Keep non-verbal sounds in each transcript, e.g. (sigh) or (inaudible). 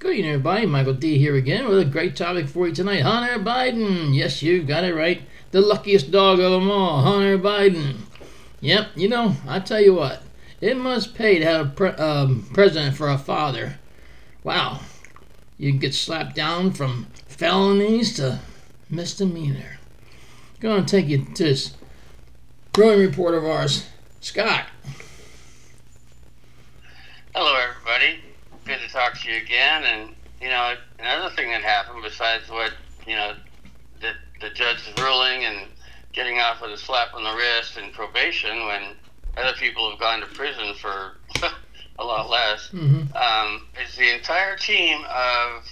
Good evening, everybody. Michael D here again with a great topic for you tonight. Hunter Biden. Yes, you've got it right. The luckiest dog of them all, Hunter Biden. Yep, you know, I tell you what, it must pay to have a pre- um, president for a father. Wow. You can get slapped down from felonies to misdemeanor. To take you to this growing report of ours, Scott. Hello, everybody. Talk to you again. And you know, another thing that happened besides what you know, the the judge's ruling and getting off with a slap on the wrist and probation when other people have gone to prison for (laughs) a lot less, Mm-hmm. um, is the entire team of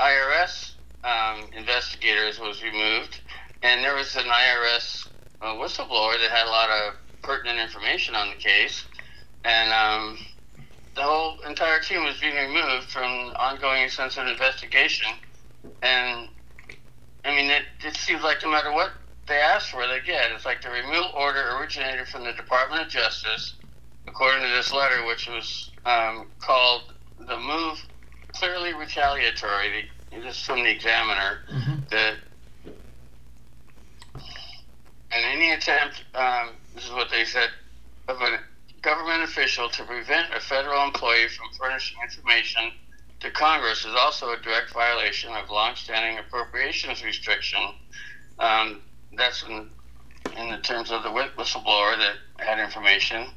IRS um, investigators was removed, and there was an IRS uh, whistleblower that had a lot of pertinent information on the case, and um, the whole entire team was being removed from ongoing sensitive investigation, and I mean it, it seems like no matter what they ask for, they get. It's like the removal order originated from the Department of Justice, according to this letter, which was um, called the move clearly retaliatory. This is from the examiner Mm-hmm. that and any attempt, um, this is what they said, of a government official to prevent a federal employee from furnishing information to Congress is also a direct violation of longstanding appropriations restriction. Um, that's in, in the terms of the whistleblower that had information.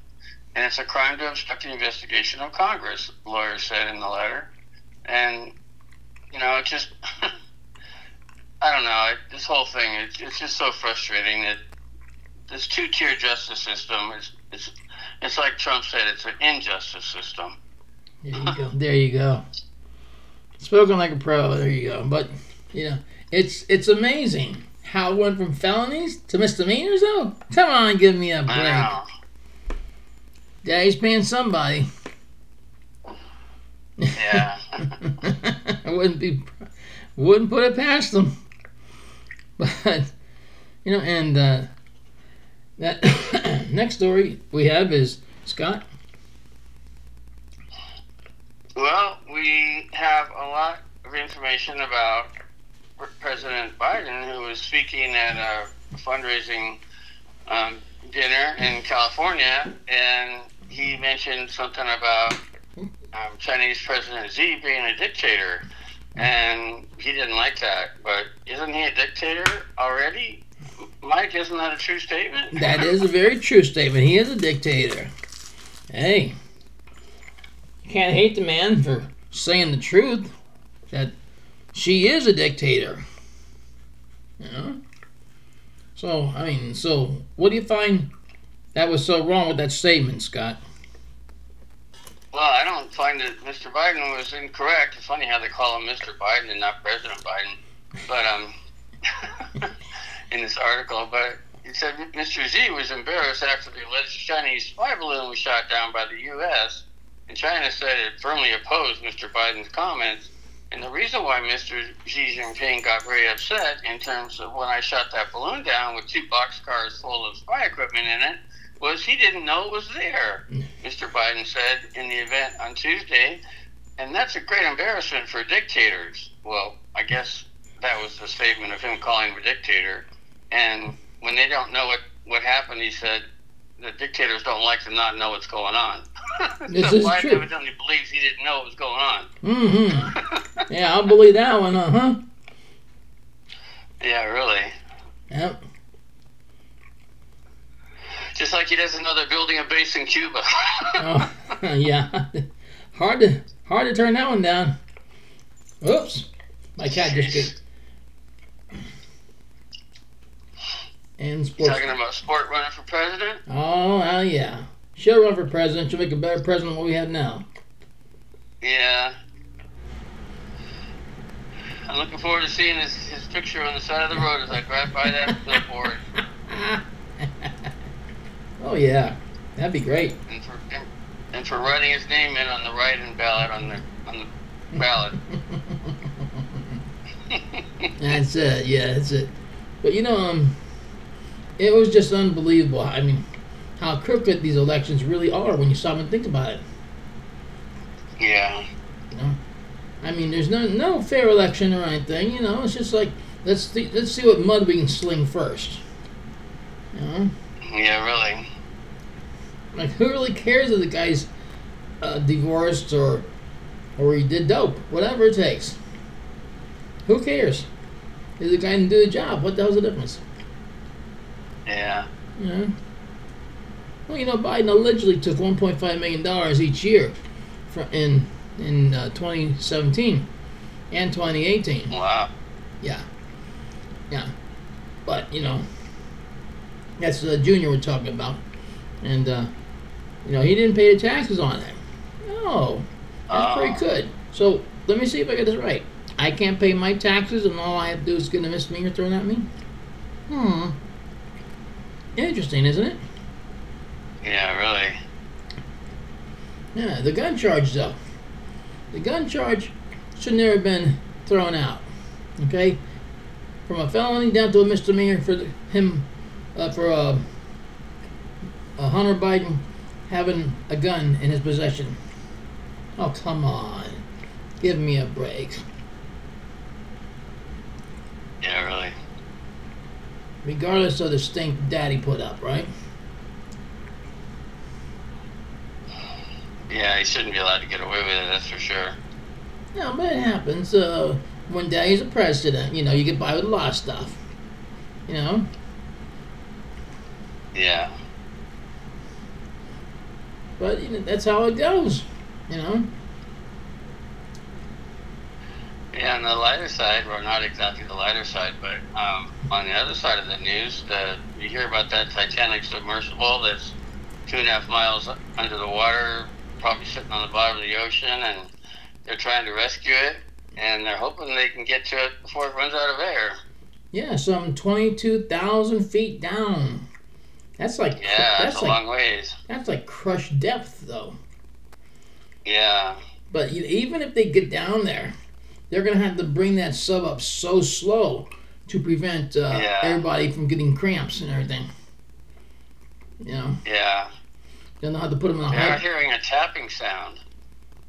And it's a crime to obstruct the investigation of Congress, lawyers said in the letter. And, you know, it just, (laughs) I don't know, it, this whole thing, it, it's just so frustrating that this two tier justice system is, it's, it's like Trump said, it's an injustice system. There you go. There you go. Spoken like a pro. There you go. But you know, it's it's amazing how it went from felonies to misdemeanors. Though, come on, give me a break. Yeah, he's paying somebody. Yeah. I (laughs) wouldn't be, wouldn't put it past them. But you know, and uh, that (coughs) next story we have is Scott. Well, we have a lot of information about President Biden, who was speaking at a fundraising um, dinner in California, and he mentioned something about um, Chinese President Xi being a dictator, and he didn't like that. But isn't he a dictator already? Mike, isn't that a true statement? (laughs) That is a very true statement. He is a dictator. Hey, you can't hate the man for saying the truth. That Xi is a dictator. You know. So I mean, so what do you find that was so wrong with that statement, Scott? Well, I don't find that Mr. Biden was incorrect. It's funny how they call him Mr. Biden and not President Biden. But um, (laughs) in this article, but it said Mr. Xi was embarrassed after the alleged Chinese spy balloon was shot down by the U.S. And China said it firmly opposed Mr. Biden's comments. And the reason why Mr. Xi Jinping got very upset in terms of when I shot that balloon down with two boxcars full of spy equipment in it was he didn't know it was there. Mr. Biden said in the event on Tuesday, and that's a great embarrassment for dictators. Well, I guess that was the statement of him calling him a dictator. And when they don't know what, what happened, he said, the dictators don't like to not know what's going on. (laughs) This so is Biden true. evidently believes he didn't know what was going on. Mm-hmm. (laughs) Yeah, I'll believe that one. Uh huh. yeah, really. Yep. Just like he doesn't know they're building a base in Cuba. Oh, (laughs) yeah. Hard to hard to turn that one down. Oops. My cat just And sports. Talking about sport running for president? Oh, hell yeah. She'll run for president. She'll make a better president than what we have now. Yeah. I'm looking forward to seeing his, his picture on the side of the road as I drive by that (laughs) billboard. oh, yeah. That'd be great. And for and, and for writing his name in on the write-in ballot on the on the ballot. (laughs) That's it. Yeah, that's it. But you know, um, it was just unbelievable. I mean, how crooked these elections really are when you stop and think about it. yeah. You know, I mean, there's no no fair election or anything. You know, it's just like let's see, let's see what mud we can sling first. You know, Yeah, really. like who really cares if the guy's uh, divorced or or he did dope, whatever it takes. Who cares? If the guy didn't do the job, what the hell's the difference? Yeah. Know. Well, you know, Biden allegedly took 1.5 million dollars each year, for, in in uh, 2017 and 2018. Wow. Yeah, yeah, but you know, that's uh, Junior we're talking about, and uh, you know he didn't pay the taxes on it. No, that's Oh. pretty good. So let me see if I get this right. I can't pay my taxes, and all I have to do is get a misdemeanor thrown at me. Hmm. Interesting, isn't it? Yeah, really. Yeah, the gun charge though. The gun charge should never have been thrown out. Okay, from a felony down to a misdemeanor for the, him, uh, for uh, uh, Hunter Biden having a gun in his possession. Oh come on, give me a break. Yeah, really. Regardless of the stink Daddy put up, right? Yeah, he shouldn't be allowed to get away with it. That's for sure. No, but it happens. Uh, when Daddy's a president, you know, you get by with a lot of stuff. You know. Yeah. But you know, that's how it goes, you know. Yeah, on the lighter side, or not exactly the lighter side, but um, on the other side of the news, the, you hear about that Titanic submersible that's two and a half miles under the water, probably sitting on the bottom of the ocean, and they're trying to rescue it, and they're hoping they can get to it before it runs out of air. Yeah, some twenty-two thousand feet down. That's like Yeah, that's, that's a like long ways. that's like crushed depth, though. Yeah, But even if they get down there, they're gonna have to bring that sub up so slow to prevent uh, Yeah. everybody from getting cramps and everything. You know, yeah. they'll know how to put them in a They're high. hearing a tapping sound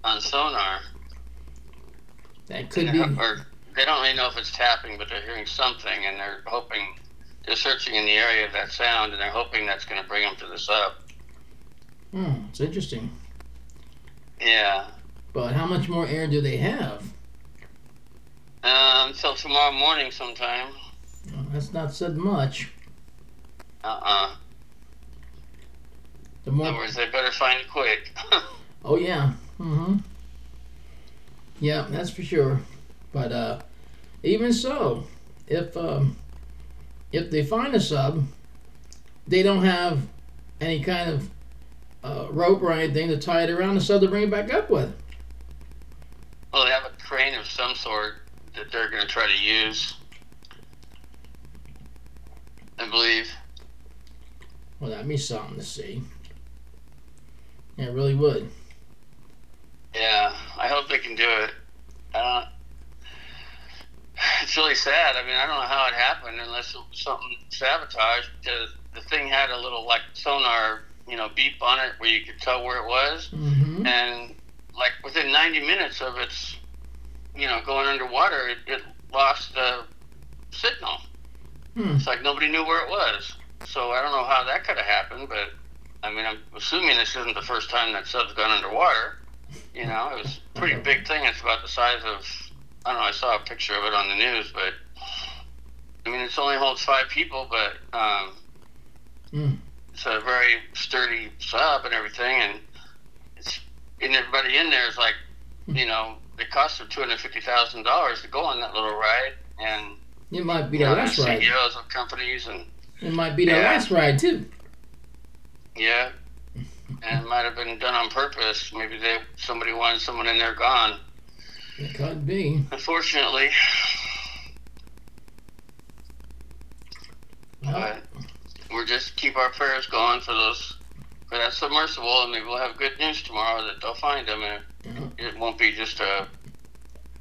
on sonar. That could be. or they don't really know if it's tapping, but they're hearing something, and they're hoping they're searching in the area of that sound, and they're hoping that's going to bring them to the sub. Hmm, it's interesting. Yeah. But how much more air do they have? Um, until tomorrow morning sometime. Well, that's not said much. Uh uh The In more other words, they better find it quick. (laughs) Oh yeah. Mm-hmm. Yeah, that's for sure. But uh, even so, if um, if they find a sub, they don't have any kind of uh, rope or anything to tie it around the sub to bring it back up with. well, they have a crane of some sort that they're going to try to use. I believe. Well, that'd be something to see. Yeah, it really would. Yeah, I hope they can do it. I don't. (sighs) It's really sad. I mean, I don't know how it happened unless it was something sabotaged because the thing had a little like sonar, you know, beep on it where you could tell where it was, Mm-hmm. and like within 90 minutes of its, you know, going underwater, it, it lost the signal. Hmm. It's like nobody knew where it was. So I don't know how that could have happened, but I mean, I'm assuming this isn't the first time that sub's gone underwater. You know, it was a pretty big thing. It's about the size of, I don't know, I saw a picture of it on the news, but I mean, it only holds five people, but um, Mm. it's a very sturdy sub and everything, and it's and everybody in there is like, you know, it cost them two hundred fifty thousand dollars to go on that little ride, and It might be the last the ride. CEOs of companies and It might be the Yeah. last ride too. Yeah, and it might have been done on purpose. Maybe they somebody wanted someone in there gone. It could be. Unfortunately, Well, but we'll just keep our prayers going for those for that submersible, and maybe we'll have good news tomorrow that they'll find them, and. Mm-hmm. it won't be just a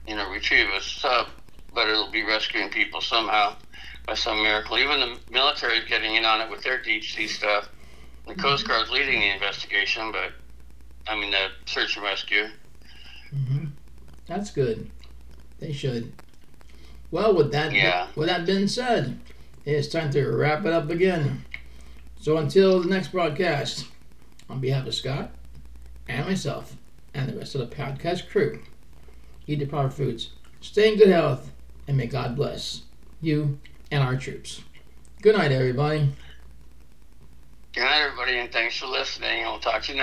you know retrieve a sub, but it'll be rescuing people somehow by some miracle. Even the military is getting in on it with their deep sea stuff. The mm-hmm. Coast Guard's leading the investigation, but I mean the search and rescue. hmm That's good. They should. Well, with that, Yeah. with that being said, it's time to wrap it up again. So until the next broadcast, on behalf of Scott and myself and the rest of the podcast crew, eat the proper foods, stay in good health, and may God bless you and our troops. Good night, everybody. Good night, everybody, and thanks for listening. I'll talk to you next.